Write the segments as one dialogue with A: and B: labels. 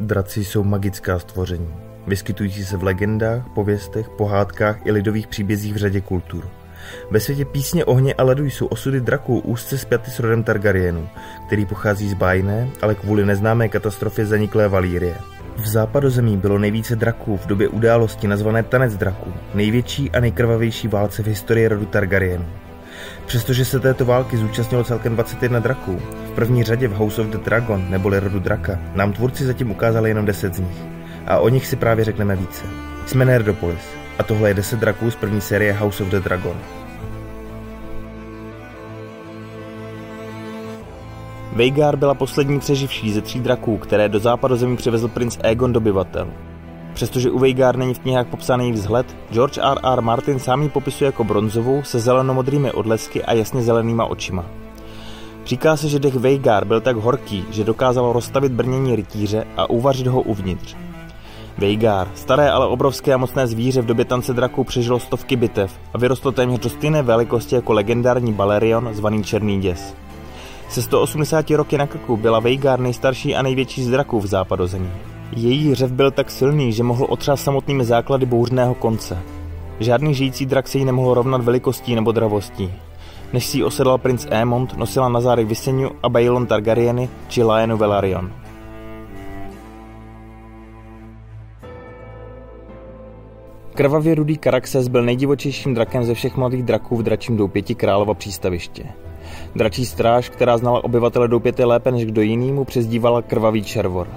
A: Draci jsou magická stvoření, vyskytující se v legendách, pověstech, pohádkách i lidových příbězích v řadě kultur. Ve světě písně ohně a ledu jsou osudy draků úzce spjaty s rodem Targaryenů, který pochází z bájné, ale kvůli neznámé katastrofě zaniklé Valírie. V západozemí bylo nejvíce draků v době události nazvané Tanec draků, největší a nejkrvavější válce v historii rodu Targaryenů. Přestože se této války zúčastnilo celkem 21 draků, v první řadě v House of the Dragon neboli rodu draka, nám tvůrci zatím ukázali jenom 10 z nich. A o nich si právě řekneme více. Jsme Nerdopolis a tohle je 10 draků z první série House of the Dragon. Veigar byla poslední přeživší ze tří draků, které do západozemí přivezl princ Aegon dobyvatel. Přestože u Veigar není v knihách popsaný vzhled, George R. R. Martin sám ji popisuje jako bronzovou se zelenomodrými odlesky a jasně zelenýma očima. Říká se, že dech Veigar byl tak horký, že dokázal rozstavit brnění rytíře a uvařit ho uvnitř. Veigar, staré ale obrovské a mocné zvíře v době tance draků přežilo stovky bitev a vyrostlo téměř do stejné velikosti jako legendární Balerion zvaný Černý děs. Se 180 roky na krku byla Veigar nejstarší a největší z draků v západozemí. Její řev byl tak silný, že mohl otřást samotnými základy bouřného konce. Žádný žijící drak se jí nemohl rovnat velikostí nebo dravostí. Než si osedlal princ Aemond, nosila na zádech Viseniu a Baelon Targaryeny či Laenu Velaryon. Krvavě rudý Karaxes byl nejdivočejším drakem ze všech mladých draků v dračím doupěti králova přístaviště. Dračí stráž, která znala obyvatele doupěty lépe než kdo jiný, mu přezdívala krvavý červor.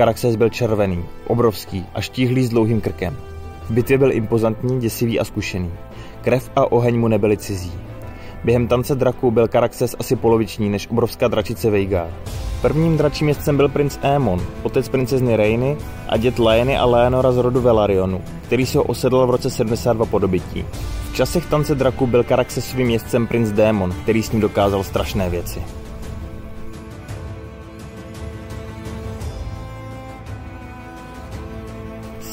A: Karaxes byl červený, obrovský a štíhlý s dlouhým krkem. V bitvě byl impozantní, děsivý a zkušený. Krev a oheň mu nebyly cizí. Během tance draků byl Karaxes asi poloviční než obrovská dračice Veigar. Prvním dračím městcem byl princ Aemon, otec princezny Reiny a dět Laeny a Lénora z rodu Velarionu, který si ho osedl v roce 72 po dobytí. V časech tance draků byl Karaxesovým městcem princ Démon, který s ním dokázal strašné věci.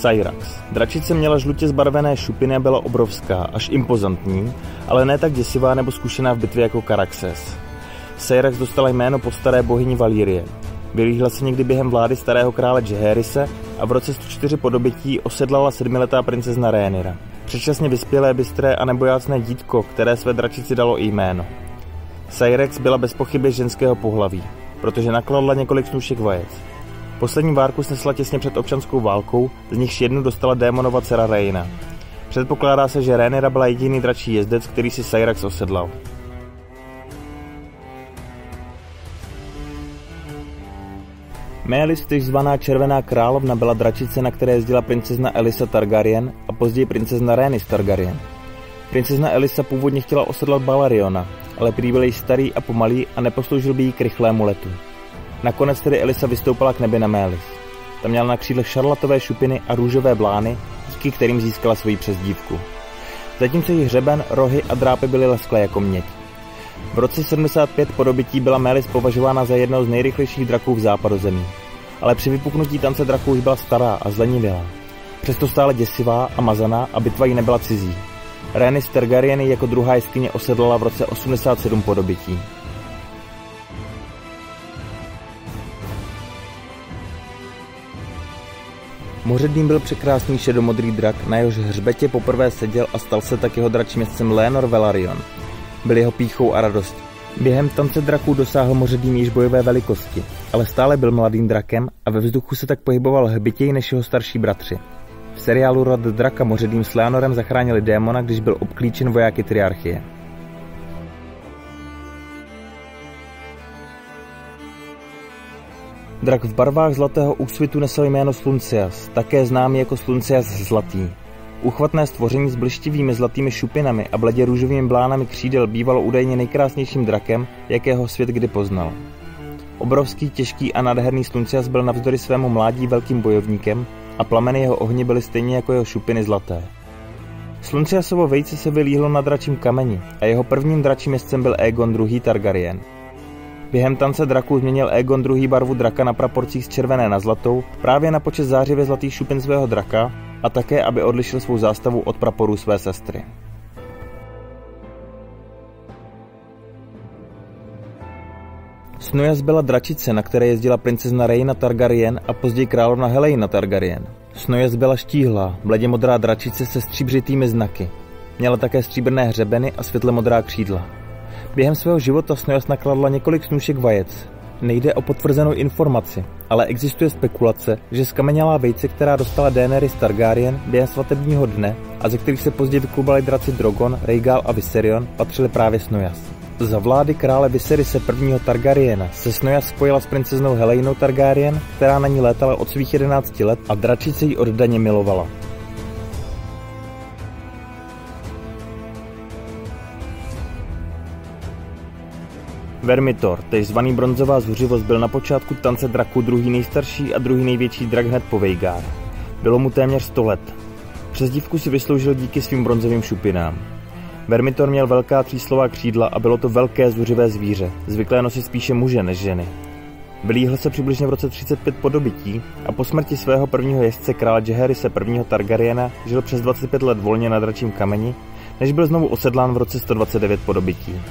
A: Cyrax. Dračice měla žlutě zbarvené šupiny a byla obrovská, až impozantní, ale ne tak děsivá nebo zkušená v bitvě jako Karaxes. Cyrax dostala jméno po staré bohyni Valírie. Vylíhla se někdy během vlády starého krále Jaehaerys a v roce 104 po dobytí osedlala sedmiletá princezna Rhaenyra. Předčasně vyspělé, bystré a nebojácné dítko, které své dračici dalo i jméno. Cyrex byla bez pochyby ženského pohlaví, protože nakladla několik snůšek vajec. Poslední várku snesla těsně před občanskou válkou, z nichž jednu dostala démonova dcera Reina. Předpokládá se, že Rhaenyra byla jediný dračí jezdec, který si Cyrax osedlal. Mélis, tež zvaná Červená královna, byla dračice, na které jezdila princezna Elisa Targaryen a později princezna Rhaenys Targaryen. Princezna Elisa původně chtěla osedlat Baleriona, ale prý byl starý a pomalý a neposloužil by jí k rychlému letu. Nakonec tedy Elisa vystoupala k nebi na Mélis. Tam měla na křídlech šarlatové šupiny a růžové blány, díky kterým získala svoji přezdívku. Zatímco jejich hřeben, rohy a drápy byly lesklé jako měď. V roce 75 po dobytí byla Mélis považována za jednou z nejrychlejších draků v západozemí. Ale při vypuknutí tance draků už byla stará a zlenivělá. Přesto stále děsivá a mazaná a bitva jí nebyla cizí. Rhaenys Targaryeny jako druhá jeskyně osedlala v roce 87 po dobytí. Moředným byl překrásný šedomodrý drak, na jehož hřbetě poprvé seděl a stal se tak jeho dračím městcem Lénor Velaryon. Byl jeho píchou a radostí. Během tance draků dosáhl moředým již bojové velikosti, ale stále byl mladým drakem a ve vzduchu se tak pohyboval hbitěji než jeho starší bratři. V seriálu Rod draka moředým s Leonorem zachránili démona, když byl obklíčen vojáky Triarchie. Drak v barvách zlatého úsvitu nesl jméno Sluncias, také známý jako Sluncias zlatý. Uchvatné stvoření s blištivými zlatými šupinami a bledě růžovými blánami křídel bývalo údajně nejkrásnějším drakem, jakého svět kdy poznal. Obrovský, těžký a nádherný Sluncias byl navzdory svému mládí velkým bojovníkem a plameny jeho ohně byly stejně jako jeho šupiny zlaté. Slunciasovo vejce se vylíhlo na dračím kameni a jeho prvním dračím městcem byl Aegon II. Targaryen. Během tance draků změnil Aegon druhý barvu draka na praporcích z červené na zlatou právě na počet zářivě zlatých šupin svého draka a také, aby odlišil svou zástavu od praporů své sestry. Snojas byla dračice, na které jezdila princezna Reina Targaryen a později královna Helena Targaryen. Snojas byla štíhlá, bledě modrá dračice se stříbřitými znaky. Měla také stříbrné hřebeny a světle modrá křídla. Během svého života Snojas nakladla několik snůšek vajec. Nejde o potvrzenou informaci, ale existuje spekulace, že skamenělá vejce, která dostala Daenerys Targaryen během svatebního dne a ze kterých se později vyklubali draci Drogon, Rhaegal a Viserion, patřily právě Snojas. Za vlády krále Viserise I. Targaryena se Snojas spojila s princeznou Helejnou Targaryen, která na ní létala od svých 11 let a dračice ji oddaně milovala. Vermitor, tež zvaný bronzová zuřivost, byl na počátku tance draků druhý nejstarší a druhý největší drak hned po Veigar. Bylo mu téměř 100 let. Přes dívku si vysloužil díky svým bronzovým šupinám. Vermitor měl velká tříslová křídla a bylo to velké zuřivé zvíře, zvyklé nosit spíše muže než ženy. Vylíhl se přibližně v roce 35 po dobytí a po smrti svého prvního jezdce krále Jaehaeryse I. Targaryena žil přes 25 let volně na dračím kameni, než byl znovu osedlán v roce 129 po dobytí.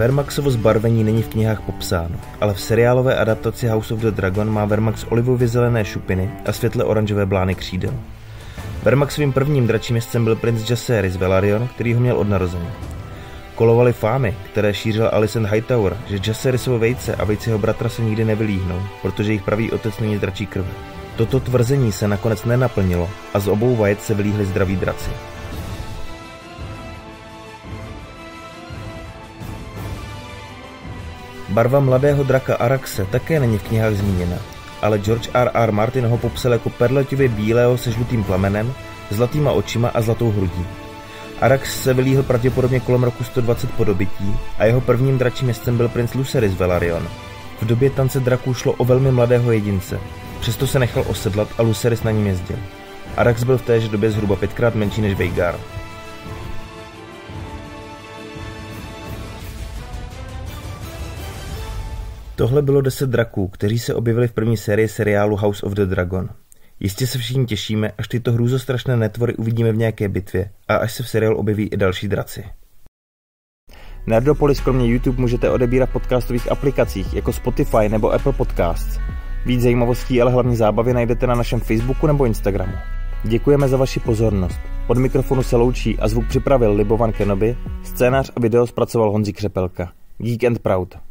A: Vermaxovo zbarvení není v knihách popsáno, ale v seriálové adaptaci House of the Dragon má Vermax olivově zelené šupiny a světle oranžové blány křídel. Vermaxovým prvním dračím městcem byl princ Jaceres Velaryon, který ho měl od narození. Kolovaly fámy, které šířil Alicent Hightower, že Jaceresovo vejce a vejce jeho bratra se nikdy nevylíhnou, protože jejich pravý otec není z dračí krve. Toto tvrzení se nakonec nenaplnilo a z obou vajec se vylíhli zdraví draci. Barva mladého draka Araxe také není v knihách zmíněna, ale George R. R. Martin ho popsal jako perletivě bílého se žlutým plamenem, zlatýma očima a zlatou hrudí. Arax se vylíhl pravděpodobně kolem roku 120 po dobytí a jeho prvním dračím městem byl princ Lucerys Velaryon. V době tance draků šlo o velmi mladého jedince, přesto se nechal osedlat a Lucerys na ním jezdil. Arax byl v téže době zhruba pětkrát menší než Veigar. Tohle bylo 10 draků, kteří se objevili v první sérii seriálu House of the Dragon. Jistě se všichni těšíme, až tyto hrůzostrašné netvory uvidíme v nějaké bitvě a až se v seriálu objeví i další draci. Nerdopolis kromě YouTube můžete odebírat v podcastových aplikacích jako Spotify nebo Apple Podcasts. Víc zajímavostí, ale hlavně zábavy najdete na našem Facebooku nebo Instagramu. Děkujeme za vaši pozornost. Od mikrofonu se loučí a zvuk připravil Libovan Kenobi, scénář a video zpracoval Honzi Křepelka. Geek and Proud.